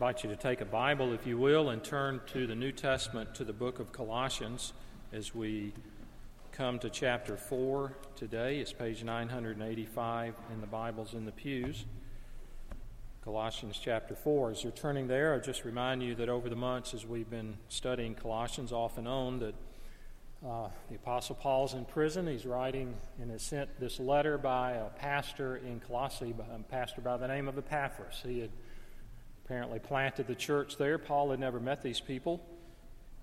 invite you to take a Bible, if you will, and turn to the New Testament to the book of Colossians as we come to chapter 4 today. It's page 985 in the Bibles in the pews. Colossians chapter 4. As you're turning there, I just remind you that over the months as we've been studying Colossians off and on, that uh, the Apostle Paul's in prison. He's writing and has sent this letter by a pastor in Colossae, a pastor by the name of Epaphras. He had apparently planted the church there. Paul had never met these people.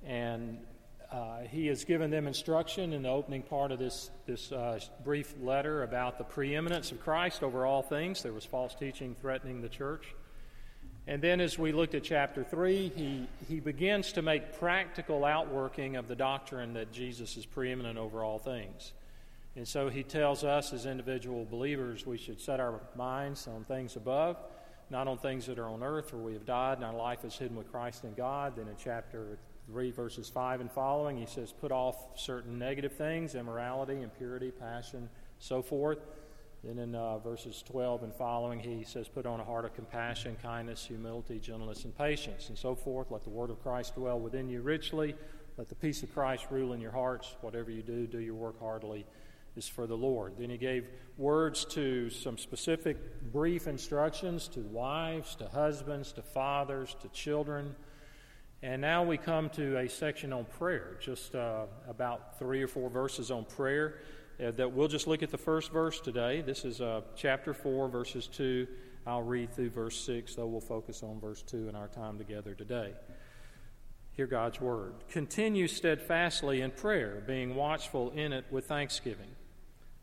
And uh, he has given them instruction in the opening part of this, this uh, brief letter about the preeminence of Christ over all things. There was false teaching threatening the church. And then, as we looked at chapter 3, he, he begins to make practical outworking of the doctrine that Jesus is preeminent over all things. And so he tells us as individual believers we should set our minds on things above not on things that are on earth, where we have died and our life is hidden with Christ in God. Then in chapter 3, verses 5 and following, he says, Put off certain negative things, immorality, impurity, passion, so forth. Then in uh, verses 12 and following, he says, Put on a heart of compassion, kindness, humility, gentleness, and patience, and so forth. Let the word of Christ dwell within you richly. Let the peace of Christ rule in your hearts. Whatever you do, do your work heartily is for the Lord. Then he gave words to some specific brief instructions to wives, to husbands, to fathers, to children. And now we come to a section on prayer, just uh, about three or four verses on prayer. Uh, that we'll just look at the first verse today. This is uh, chapter 4, verses 2. I'll read through verse 6, though we'll focus on verse 2 in our time together today. Hear God's word. Continue steadfastly in prayer, being watchful in it with thanksgiving.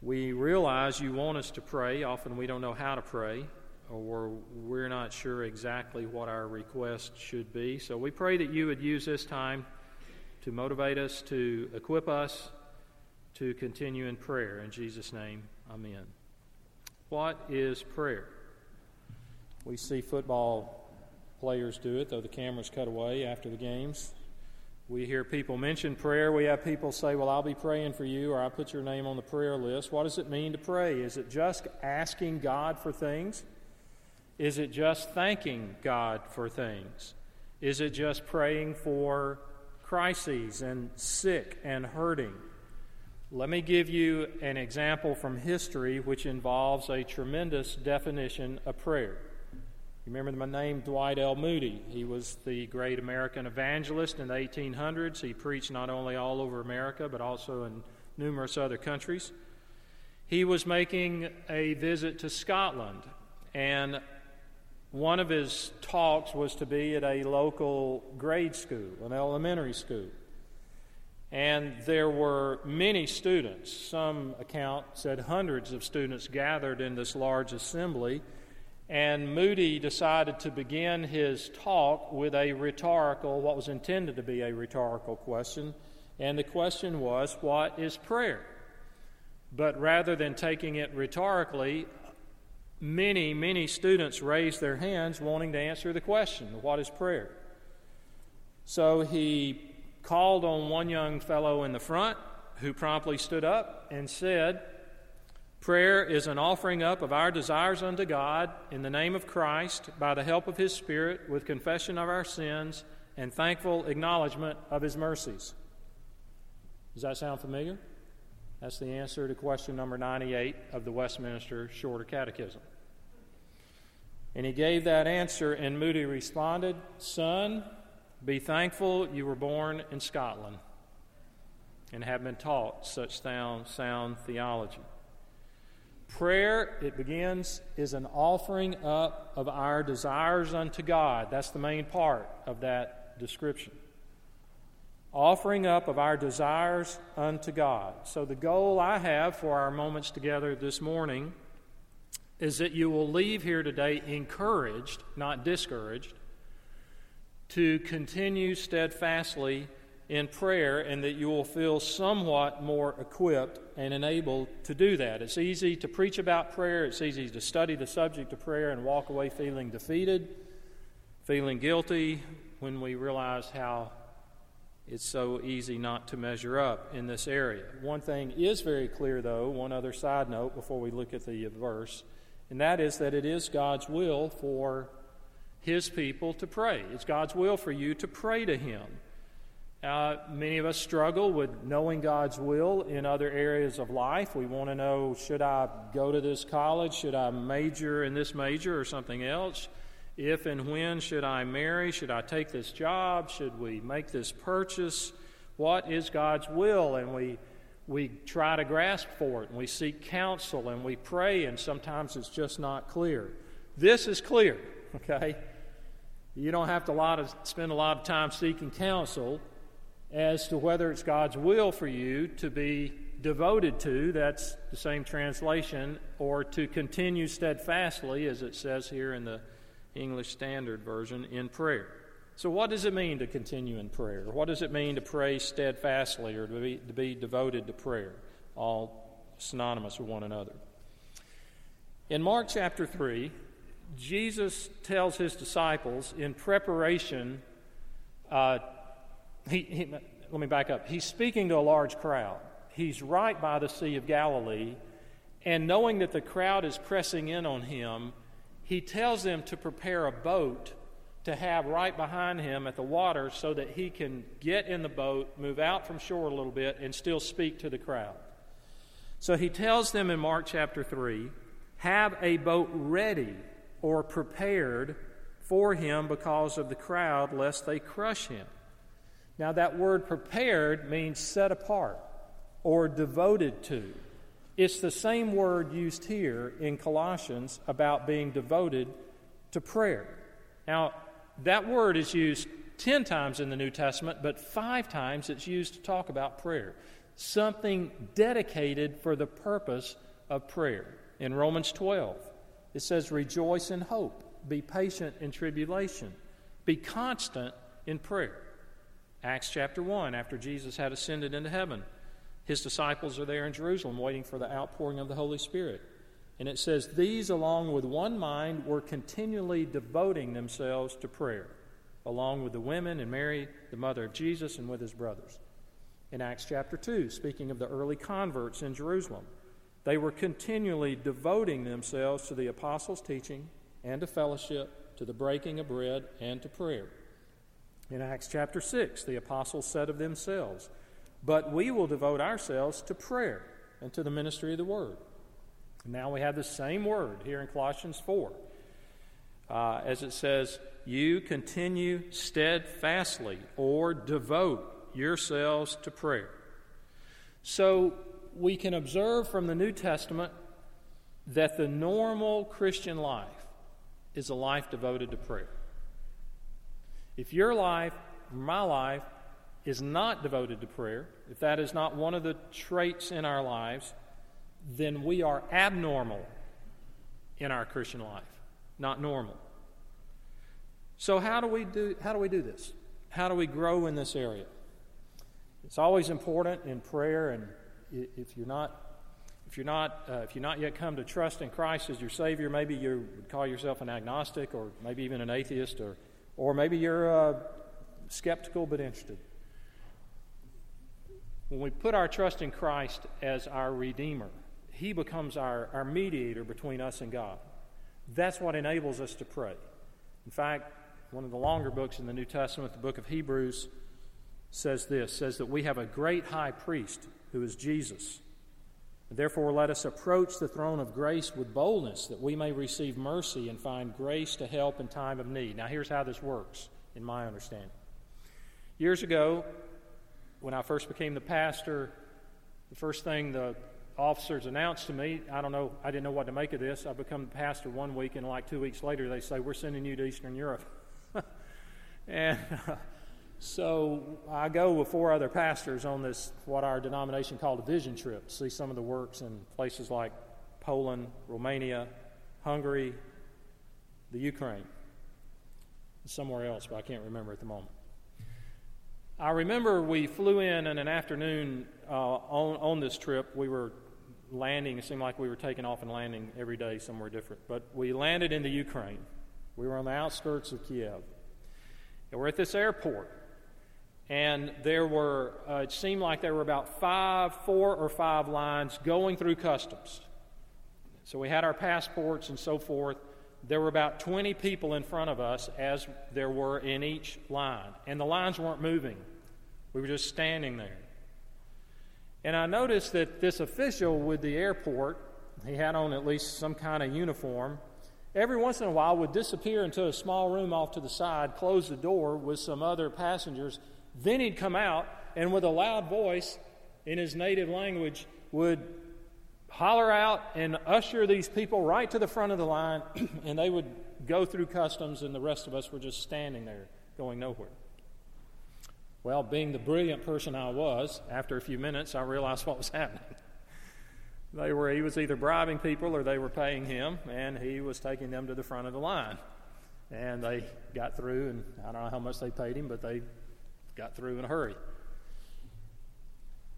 we realize you want us to pray. Often we don't know how to pray, or we're not sure exactly what our request should be. So we pray that you would use this time to motivate us, to equip us to continue in prayer. In Jesus' name, amen. What is prayer? We see football players do it, though the cameras cut away after the games. We hear people mention prayer. We have people say, Well, I'll be praying for you, or I'll put your name on the prayer list. What does it mean to pray? Is it just asking God for things? Is it just thanking God for things? Is it just praying for crises and sick and hurting? Let me give you an example from history which involves a tremendous definition of prayer. You remember the name Dwight L. Moody. He was the great American evangelist in the 1800s. He preached not only all over America, but also in numerous other countries. He was making a visit to Scotland, and one of his talks was to be at a local grade school, an elementary school. And there were many students. Some account said hundreds of students gathered in this large assembly. And Moody decided to begin his talk with a rhetorical, what was intended to be a rhetorical question. And the question was, What is prayer? But rather than taking it rhetorically, many, many students raised their hands wanting to answer the question, What is prayer? So he called on one young fellow in the front who promptly stood up and said, Prayer is an offering up of our desires unto God in the name of Christ by the help of His Spirit with confession of our sins and thankful acknowledgement of His mercies. Does that sound familiar? That's the answer to question number 98 of the Westminster Shorter Catechism. And he gave that answer, and Moody responded, Son, be thankful you were born in Scotland and have been taught such sound, sound theology. Prayer, it begins, is an offering up of our desires unto God. That's the main part of that description. Offering up of our desires unto God. So, the goal I have for our moments together this morning is that you will leave here today encouraged, not discouraged, to continue steadfastly in prayer and that you will feel somewhat more equipped and enabled to do that. It's easy to preach about prayer, it's easy to study the subject of prayer and walk away feeling defeated, feeling guilty when we realize how it's so easy not to measure up in this area. One thing is very clear, though, one other side note before we look at the verse, and that is that it is God's will for His people to pray. It's God's will for you to pray to Him. Uh, many of us struggle with knowing God's will in other areas of life. We want to know should I go to this college? Should I major in this major or something else? If and when should I marry? Should I take this job? Should we make this purchase? What is God's will? And we, we try to grasp for it, and we seek counsel, and we pray, and sometimes it's just not clear. This is clear, okay? You don't have to lot of, spend a lot of time seeking counsel as to whether it's God's will for you to be devoted to, that's the same translation, or to continue steadfastly, as it says here in the English Standard Version, in prayer. So, what does it mean to continue in prayer? What does it mean to pray steadfastly or to be, to be devoted to prayer? All synonymous with one another. In Mark chapter 3, Jesus tells his disciples in preparation uh, he, he, let me back up. He's speaking to a large crowd. He's right by the Sea of Galilee, and knowing that the crowd is pressing in on him, he tells them to prepare a boat to have right behind him at the water so that he can get in the boat, move out from shore a little bit, and still speak to the crowd. So he tells them in Mark chapter 3 have a boat ready or prepared for him because of the crowd, lest they crush him. Now, that word prepared means set apart or devoted to. It's the same word used here in Colossians about being devoted to prayer. Now, that word is used 10 times in the New Testament, but five times it's used to talk about prayer. Something dedicated for the purpose of prayer. In Romans 12, it says, Rejoice in hope, be patient in tribulation, be constant in prayer. Acts chapter 1, after Jesus had ascended into heaven, his disciples are there in Jerusalem waiting for the outpouring of the Holy Spirit. And it says, These, along with one mind, were continually devoting themselves to prayer, along with the women and Mary, the mother of Jesus, and with his brothers. In Acts chapter 2, speaking of the early converts in Jerusalem, they were continually devoting themselves to the apostles' teaching and to fellowship, to the breaking of bread, and to prayer. In Acts chapter 6, the apostles said of themselves, But we will devote ourselves to prayer and to the ministry of the word. And now we have the same word here in Colossians 4. Uh, as it says, You continue steadfastly or devote yourselves to prayer. So we can observe from the New Testament that the normal Christian life is a life devoted to prayer. If your life, my life, is not devoted to prayer, if that is not one of the traits in our lives, then we are abnormal in our Christian life, not normal. So how do we do how do we do this? How do we grow in this area? It's always important in prayer and if you're not if you're not uh, if you're not yet come to trust in Christ as your savior, maybe you would call yourself an agnostic or maybe even an atheist or or maybe you're uh, skeptical but interested. When we put our trust in Christ as our Redeemer, He becomes our, our mediator between us and God. That's what enables us to pray. In fact, one of the longer books in the New Testament, the book of Hebrews, says this says that we have a great high priest who is Jesus. Therefore, let us approach the throne of grace with boldness that we may receive mercy and find grace to help in time of need. Now, here's how this works, in my understanding. Years ago, when I first became the pastor, the first thing the officers announced to me, I don't know, I didn't know what to make of this. I become the pastor one week, and like two weeks later, they say, We're sending you to Eastern Europe. and. Uh, so I go with four other pastors on this, what our denomination called a vision trip, see some of the works in places like Poland, Romania, Hungary, the Ukraine. somewhere else, but I can't remember at the moment. I remember we flew in in an afternoon uh, on, on this trip. We were landing, it seemed like we were taking off and landing every day somewhere different. But we landed in the Ukraine. We were on the outskirts of Kiev. And we're at this airport. And there were, uh, it seemed like there were about five, four or five lines going through customs. So we had our passports and so forth. There were about 20 people in front of us, as there were in each line. And the lines weren't moving, we were just standing there. And I noticed that this official with the airport, he had on at least some kind of uniform, every once in a while would disappear into a small room off to the side, close the door with some other passengers. Then he'd come out and, with a loud voice in his native language, would holler out and usher these people right to the front of the line, and they would go through customs, and the rest of us were just standing there going nowhere. Well, being the brilliant person I was, after a few minutes, I realized what was happening. They were, he was either bribing people or they were paying him, and he was taking them to the front of the line. And they got through, and I don't know how much they paid him, but they got through in a hurry.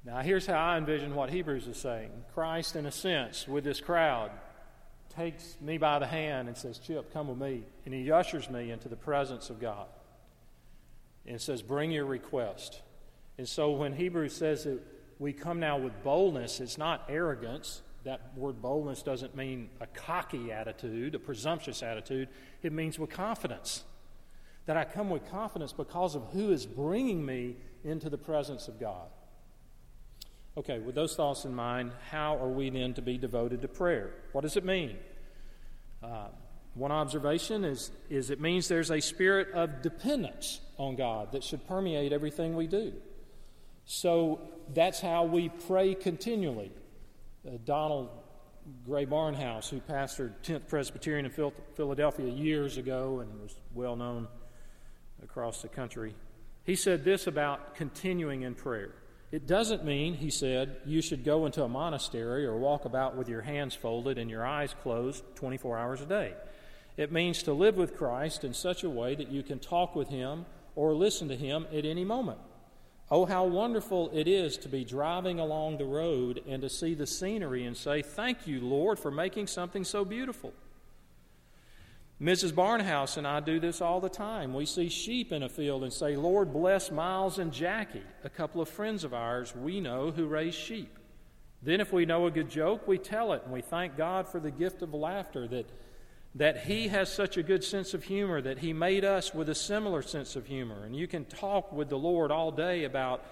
Now, here's how I envision what Hebrews is saying Christ, in a sense, with this crowd, takes me by the hand and says, Chip, come with me. And he ushers me into the presence of God. And says, Bring your request. And so when Hebrews says that we come now with boldness, it's not arrogance. That word boldness doesn't mean a cocky attitude, a presumptuous attitude. It means with confidence. That I come with confidence because of who is bringing me into the presence of God. Okay, with those thoughts in mind, how are we then to be devoted to prayer? What does it mean? Uh, one observation is, is it means there's a spirit of dependence on God that should permeate everything we do. So that's how we pray continually. Uh, Donald Grey Barnhouse, who pastored 10th Presbyterian in Philadelphia years ago and was well known across the country, he said this about continuing in prayer. It doesn't mean, he said, you should go into a monastery or walk about with your hands folded and your eyes closed 24 hours a day. It means to live with Christ in such a way that you can talk with Him or listen to Him at any moment. Oh, how wonderful it is to be driving along the road and to see the scenery and say, Thank you, Lord, for making something so beautiful. Mrs. Barnhouse and I do this all the time. We see sheep in a field and say, Lord, bless Miles and Jackie, a couple of friends of ours we know who raise sheep. Then, if we know a good joke, we tell it and we thank God for the gift of laughter that, that He has such a good sense of humor, that He made us with a similar sense of humor. And you can talk with the Lord all day about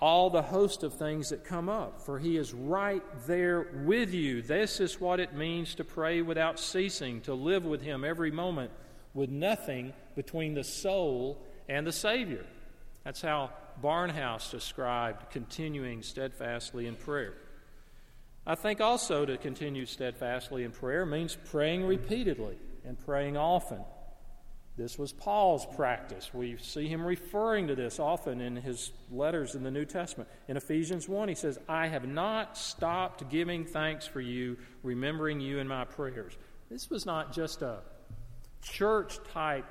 all the host of things that come up, for He is right there with you. This is what it means to pray without ceasing, to live with Him every moment with nothing between the soul and the Savior. That's how Barnhouse described continuing steadfastly in prayer. I think also to continue steadfastly in prayer means praying repeatedly and praying often. This was Paul's practice. We see him referring to this often in his letters in the New Testament. In Ephesians 1, he says, I have not stopped giving thanks for you, remembering you in my prayers. This was not just a church type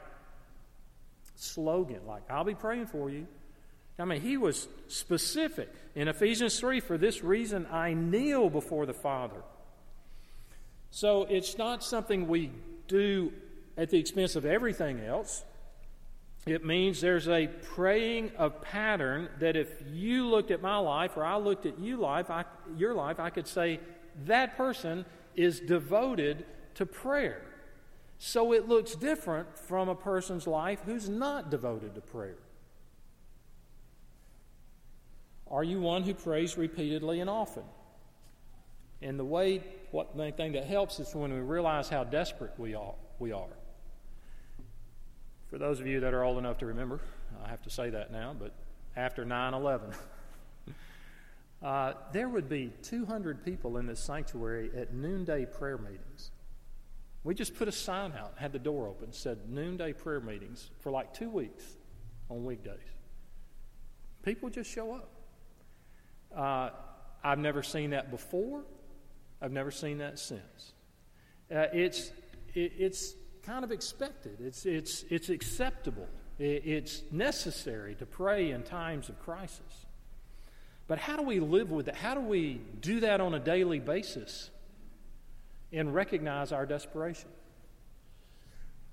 slogan like, I'll be praying for you. I mean, he was specific. In Ephesians 3, for this reason I kneel before the Father. So it's not something we do at the expense of everything else. It means there's a praying of pattern that if you looked at my life or I looked at you life, I, your life, I could say that person is devoted to prayer. So it looks different from a person's life who's not devoted to prayer. Are you one who prays repeatedly and often? And the way, what the thing that helps is when we realize how desperate we are. We are. For those of you that are old enough to remember, I have to say that now, but after 9 11, uh, there would be 200 people in this sanctuary at noonday prayer meetings. We just put a sign out, had the door open, said noonday prayer meetings for like two weeks on weekdays. People just show up. Uh, I've never seen that before. I've never seen that since. Uh, it's, it, it's kind of expected, it's, it's, it's acceptable, it's necessary to pray in times of crisis. But how do we live with it? How do we do that on a daily basis and recognize our desperation?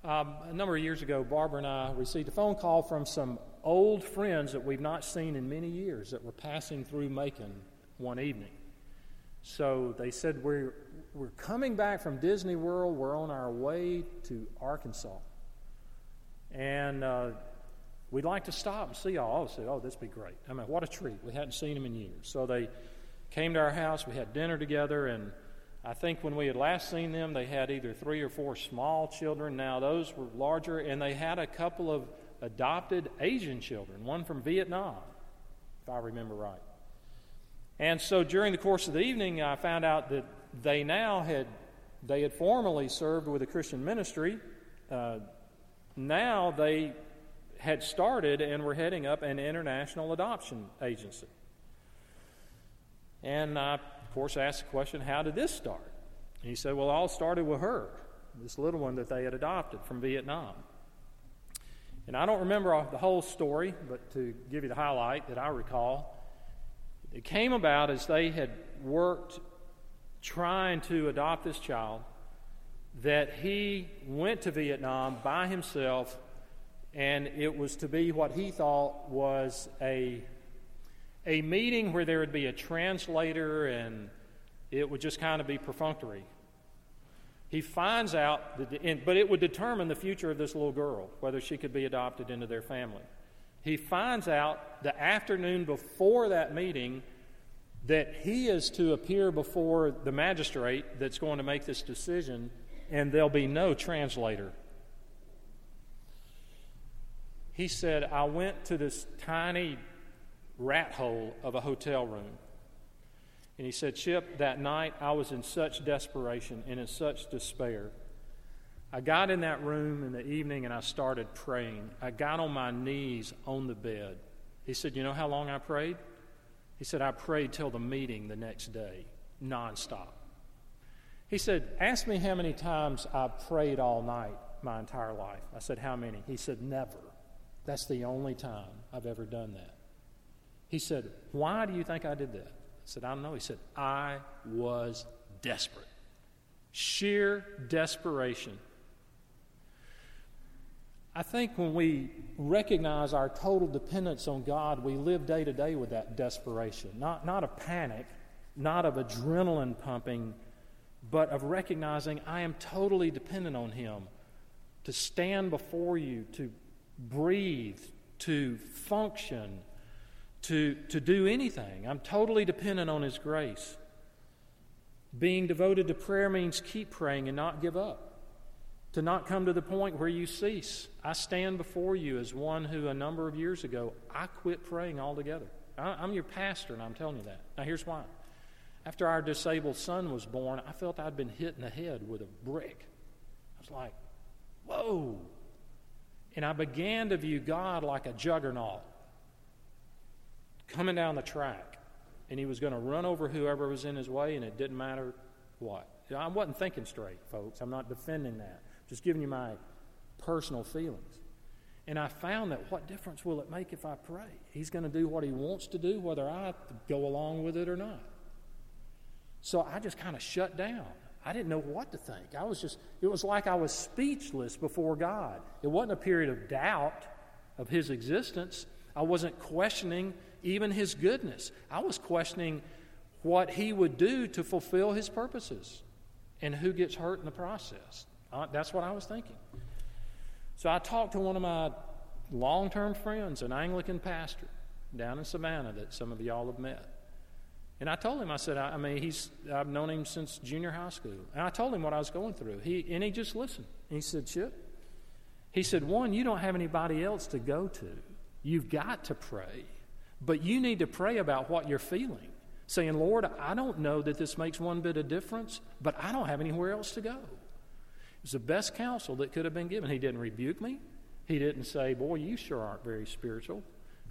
Um, a number of years ago, Barbara and I received a phone call from some old friends that we've not seen in many years that were passing through Macon one evening. So they said, We're, we're coming back from Disney World. We're on our way to Arkansas. And uh, we'd like to stop and see y'all. Said, Oh, this would be great. I mean, what a treat. We hadn't seen them in years. So they came to our house. We had dinner together. And I think when we had last seen them, they had either three or four small children. Now those were larger. And they had a couple of adopted Asian children, one from Vietnam, if I remember right. And so during the course of the evening, I found out that they now had they had formerly served with a Christian ministry. Uh, now they had started and were heading up an international adoption agency. And I, of course, asked the question, how did this start? And he said, well, all started with her, this little one that they had adopted from Vietnam. And I don't remember the whole story, but to give you the highlight that I recall, it came about as they had worked trying to adopt this child that he went to Vietnam by himself, and it was to be what he thought was a, a meeting where there would be a translator and it would just kind of be perfunctory. He finds out, that, the, but it would determine the future of this little girl, whether she could be adopted into their family. He finds out the afternoon before that meeting that he is to appear before the magistrate that's going to make this decision, and there'll be no translator. He said, I went to this tiny rat hole of a hotel room. And he said, Chip, that night I was in such desperation and in such despair. I got in that room in the evening and I started praying. I got on my knees on the bed. He said, You know how long I prayed? He said, I prayed till the meeting the next day, nonstop. He said, Ask me how many times I prayed all night my entire life. I said, How many? He said, Never. That's the only time I've ever done that. He said, Why do you think I did that? I said, I don't know. He said, I was desperate. Sheer desperation. I think when we recognize our total dependence on God, we live day to day with that desperation. Not, not of panic, not of adrenaline pumping, but of recognizing I am totally dependent on Him to stand before you, to breathe, to function, to, to do anything. I'm totally dependent on His grace. Being devoted to prayer means keep praying and not give up. To not come to the point where you cease. I stand before you as one who, a number of years ago, I quit praying altogether. I, I'm your pastor, and I'm telling you that. Now, here's why. After our disabled son was born, I felt I'd been hit in the head with a brick. I was like, whoa. And I began to view God like a juggernaut coming down the track, and he was going to run over whoever was in his way, and it didn't matter what. I wasn't thinking straight, folks. I'm not defending that. Just giving you my personal feelings. And I found that what difference will it make if I pray? He's going to do what he wants to do, whether I go along with it or not. So I just kind of shut down. I didn't know what to think. I was just, it was like I was speechless before God. It wasn't a period of doubt of his existence. I wasn't questioning even his goodness. I was questioning what he would do to fulfill his purposes and who gets hurt in the process. That's what I was thinking. So I talked to one of my long term friends, an Anglican pastor down in Savannah that some of y'all have met. And I told him, I said, I, I, mean, he's, I've known him since junior high school. And I told him what I was going through. He, and he just listened. And he said, Chip, he said, one, you don't have anybody else to go to. You've got to pray. But you need to pray about what you're feeling, saying, Lord, I don't know that this makes one bit of difference, but I don't have anywhere else to go. Was the best counsel that could have been given. He didn't rebuke me. He didn't say, Boy, you sure aren't very spiritual,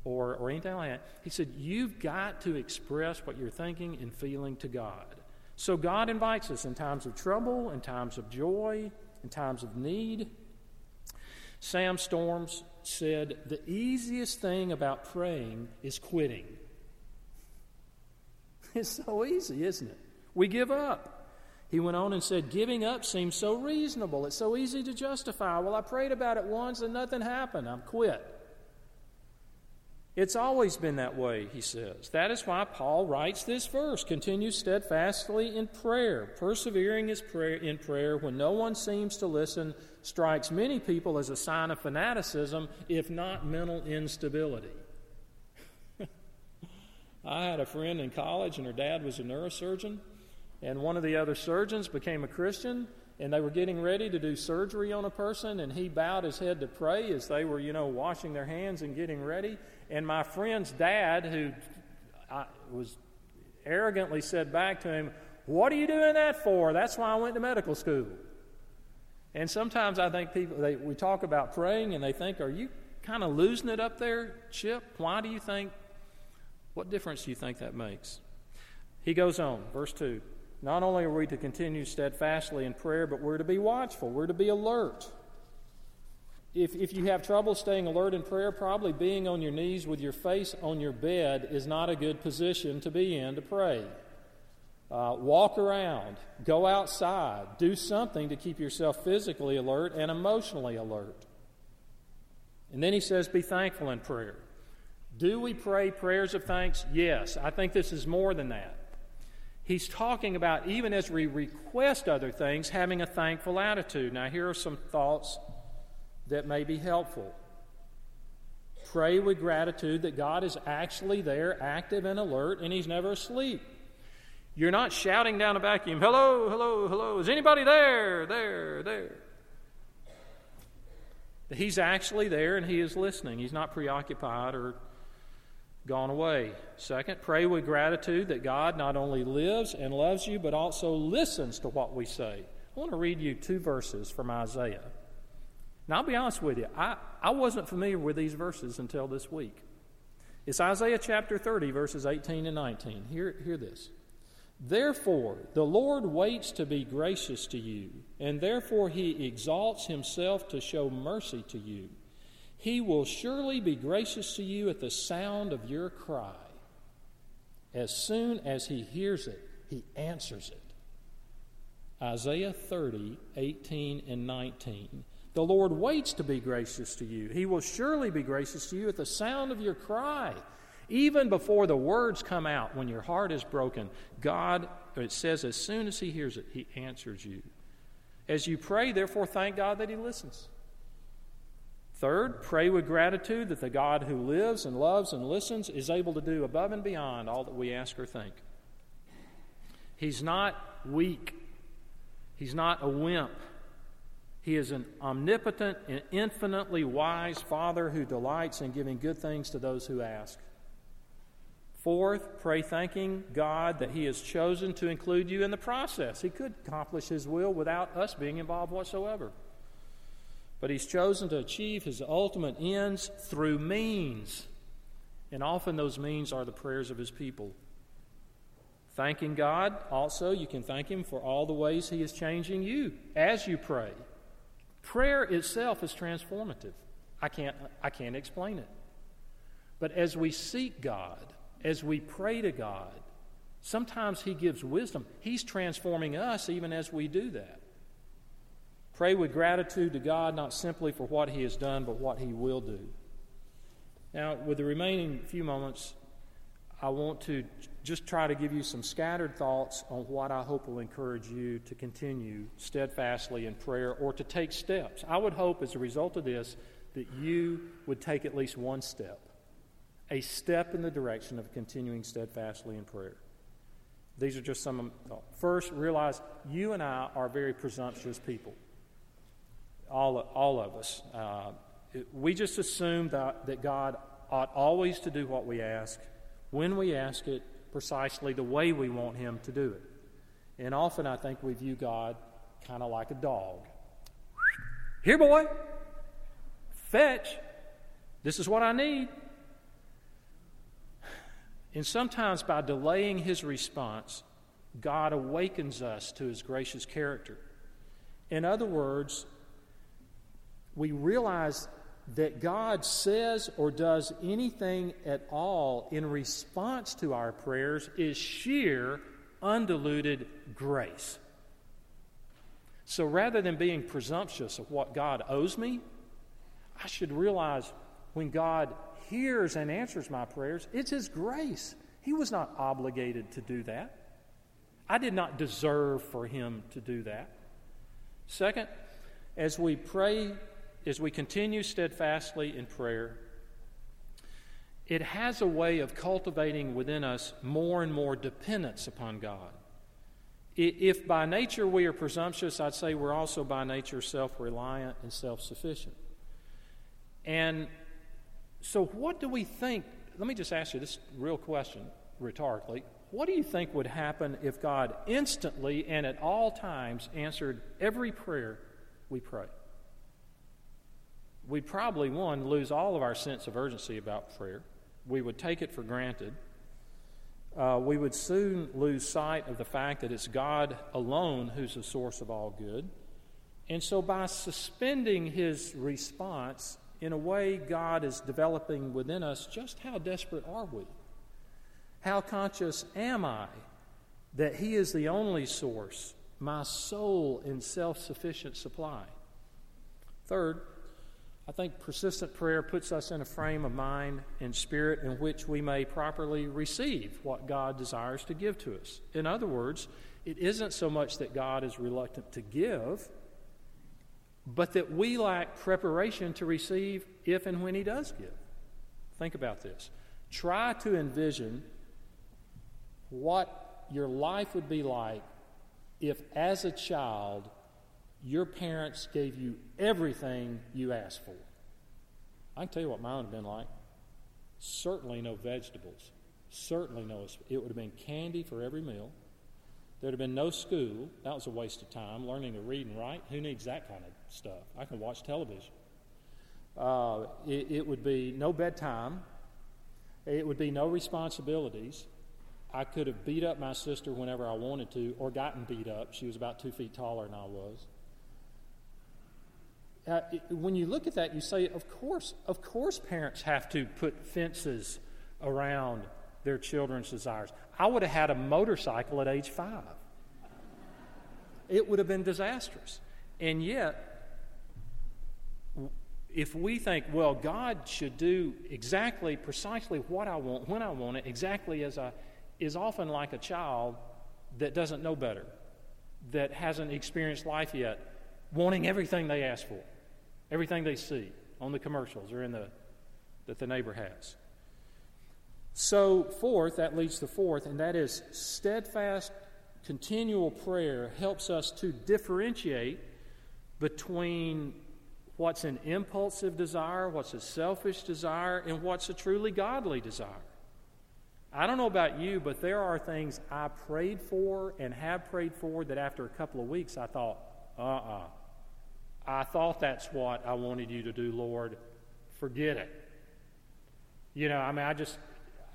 or, or anything like that. He said, You've got to express what you're thinking and feeling to God. So God invites us in times of trouble, in times of joy, in times of need. Sam Storms said, The easiest thing about praying is quitting. It's so easy, isn't it? We give up. He went on and said, Giving up seems so reasonable. It's so easy to justify. Well, I prayed about it once and nothing happened. I'm quit. It's always been that way, he says. That is why Paul writes this verse continue steadfastly in prayer. Persevering in prayer when no one seems to listen strikes many people as a sign of fanaticism, if not mental instability. I had a friend in college, and her dad was a neurosurgeon, and one of the other surgeons became a Christian, and they were getting ready to do surgery on a person, and he bowed his head to pray as they were, you know, washing their hands and getting ready. And my friend's dad, who I, was arrogantly said back to him, What are you doing that for? That's why I went to medical school. And sometimes I think people, they, we talk about praying and they think, Are you kind of losing it up there, Chip? Why do you think what difference do you think that makes? He goes on, verse 2. Not only are we to continue steadfastly in prayer, but we're to be watchful, we're to be alert. If, if you have trouble staying alert in prayer, probably being on your knees with your face on your bed is not a good position to be in to pray. Uh, walk around, go outside, do something to keep yourself physically alert and emotionally alert. And then he says, Be thankful in prayer. Do we pray prayers of thanks? Yes. I think this is more than that. He's talking about, even as we request other things, having a thankful attitude. Now, here are some thoughts that may be helpful. Pray with gratitude that God is actually there, active and alert, and He's never asleep. You're not shouting down a vacuum, hello, hello, hello, is anybody there, there, there? He's actually there and He is listening. He's not preoccupied or gone away. Second, pray with gratitude that God not only lives and loves you, but also listens to what we say. I want to read you two verses from Isaiah. Now, I'll be honest with you, I, I wasn't familiar with these verses until this week. It's Isaiah chapter 30, verses 18 and 19. Hear, hear this. Therefore, the Lord waits to be gracious to you, and therefore he exalts himself to show mercy to you. He will surely be gracious to you at the sound of your cry. As soon as he hears it, he answers it. Isaiah 30, 18 and 19. The Lord waits to be gracious to you. He will surely be gracious to you at the sound of your cry. Even before the words come out, when your heart is broken, God, it says, as soon as He hears it, He answers you. As you pray, therefore, thank God that He listens. Third, pray with gratitude that the God who lives and loves and listens is able to do above and beyond all that we ask or think. He's not weak, He's not a wimp. He is an omnipotent and infinitely wise Father who delights in giving good things to those who ask. Fourth, pray thanking God that He has chosen to include you in the process. He could accomplish His will without us being involved whatsoever but he's chosen to achieve his ultimate ends through means. And often those means are the prayers of his people. Thanking God, also, you can thank him for all the ways he is changing you as you pray. Prayer itself is transformative. I can't, I can't explain it. But as we seek God, as we pray to God, sometimes He gives wisdom. He's transforming us even as we do that. Pray with gratitude to God, not simply for what He has done, but what He will do. Now, with the remaining few moments, I want to just try to give you some scattered thoughts on what I hope will encourage you to continue steadfastly in prayer or to take steps. I would hope as a result of this that you would take at least one step, a step in the direction of continuing steadfastly in prayer. These are just some. First, realize you and I are very presumptuous people all, all of us. Uh, we just assume that, that God ought always to do what we ask, when we ask it, precisely the way we want Him to do it. And often I think we view God kind of like a dog. Here, boy, fetch. This is what I need. And sometimes by delaying His response, God awakens us to His gracious character. In other words, we realize that God says or does anything at all in response to our prayers is sheer, undiluted grace. So rather than being presumptuous of what God owes me, I should realize when God hears and answers my prayers, it's His grace. He was not obligated to do that. I did not deserve for Him to do that. Second, as we pray as we continue steadfastly in prayer, it has a way of cultivating within us more and more dependence upon God. If by nature we are presumptuous, I'd say we're also by nature self reliant and self sufficient. And so, what do we think? Let me just ask you this real question rhetorically. What do you think would happen if God instantly and at all times answered every prayer we pray? We'd probably, one, lose all of our sense of urgency about prayer. We would take it for granted. Uh, we would soon lose sight of the fact that it's God alone who's the source of all good. And so, by suspending his response, in a way, God is developing within us just how desperate are we? How conscious am I that He is the only source, my sole and self sufficient supply? Third, I think persistent prayer puts us in a frame of mind and spirit in which we may properly receive what God desires to give to us. In other words, it isn't so much that God is reluctant to give, but that we lack preparation to receive if and when He does give. Think about this. Try to envision what your life would be like if, as a child, your parents gave you everything you asked for. I can tell you what mine would have been like. Certainly no vegetables. Certainly no. It would have been candy for every meal. There'd have been no school. That was a waste of time. Learning to read and write. Who needs that kind of stuff? I can watch television. Uh, it, it would be no bedtime. It would be no responsibilities. I could have beat up my sister whenever I wanted to, or gotten beat up. She was about two feet taller than I was uh, when you look at that, you say, of course, of course, parents have to put fences around their children's desires. I would have had a motorcycle at age five. It would have been disastrous. And yet, if we think, well, God should do exactly, precisely what I want, when I want it, exactly as I, is often like a child that doesn't know better, that hasn't experienced life yet, wanting everything they ask for everything they see on the commercials or in the that the neighbor has. So, fourth, that leads to fourth, and that is steadfast, continual prayer helps us to differentiate between what's an impulsive desire, what's a selfish desire, and what's a truly godly desire. I don't know about you, but there are things I prayed for and have prayed for that after a couple of weeks I thought, uh uh-uh, uh I thought that's what I wanted you to do, Lord. Forget it. You know, I mean, I just,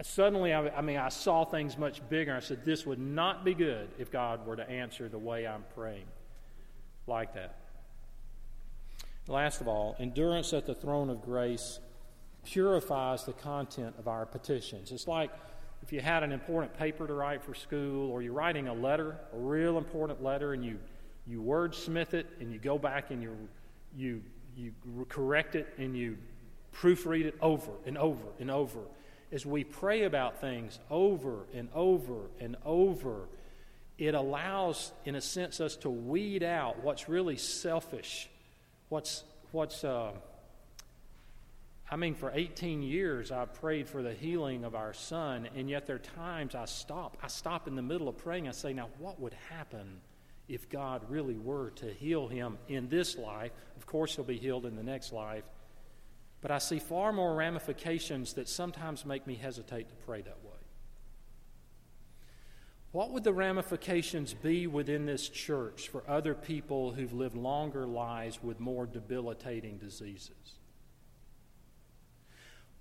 suddenly, I, I mean, I saw things much bigger. I said, this would not be good if God were to answer the way I'm praying like that. Last of all, endurance at the throne of grace purifies the content of our petitions. It's like if you had an important paper to write for school or you're writing a letter, a real important letter, and you you wordsmith it and you go back and you, you, you correct it and you proofread it over and over and over. As we pray about things over and over and over, it allows, in a sense, us to weed out what's really selfish, what's, what's, uh, I mean, for 18 years, I prayed for the healing of our son, and yet there are times I stop. I stop in the middle of praying. I say, Now, what would happen if God really were to heal him in this life. Of course, he'll be healed in the next life. But I see far more ramifications that sometimes make me hesitate to pray that way. What would the ramifications be within this church for other people who've lived longer lives with more debilitating diseases?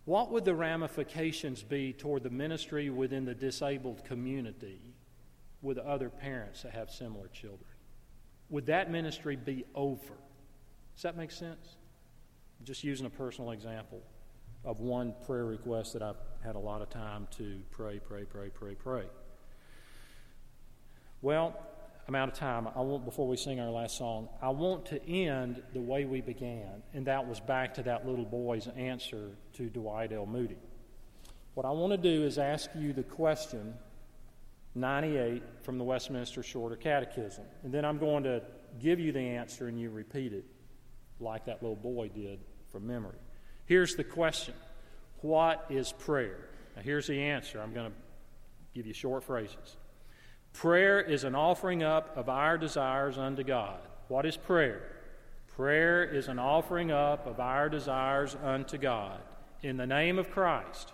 What would the ramifications be toward the ministry within the disabled community with other parents that have similar children. would that ministry be over? Does that make sense? Just using a personal example of one prayer request that I've had a lot of time to pray, pray, pray, pray, pray. Well, I'm out of time. I want before we sing our last song, I want to end the way we began, and that was back to that little boy's answer to Dwight L. Moody. What I want to do is ask you the question 98 from the Westminster Shorter Catechism. And then I'm going to give you the answer and you repeat it like that little boy did from memory. Here's the question What is prayer? Now, here's the answer. I'm going to give you short phrases. Prayer is an offering up of our desires unto God. What is prayer? Prayer is an offering up of our desires unto God in the name of Christ.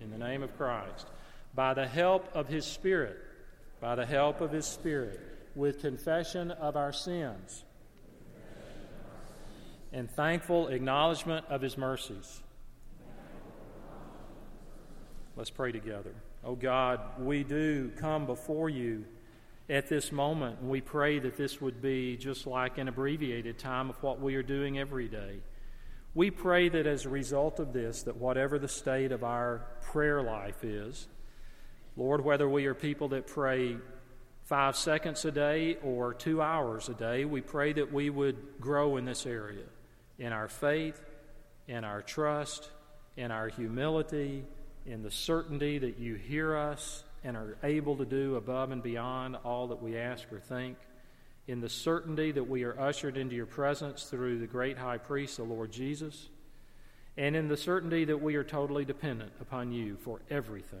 In the name of Christ by the help of His Spirit, by the help of His Spirit, with confession of our sins and thankful acknowledgement of His mercies. Let's pray together. Oh God, we do come before you at this moment, and we pray that this would be just like an abbreviated time of what we are doing every day. We pray that as a result of this, that whatever the state of our prayer life is, Lord, whether we are people that pray five seconds a day or two hours a day, we pray that we would grow in this area in our faith, in our trust, in our humility, in the certainty that you hear us and are able to do above and beyond all that we ask or think, in the certainty that we are ushered into your presence through the great high priest, the Lord Jesus, and in the certainty that we are totally dependent upon you for everything.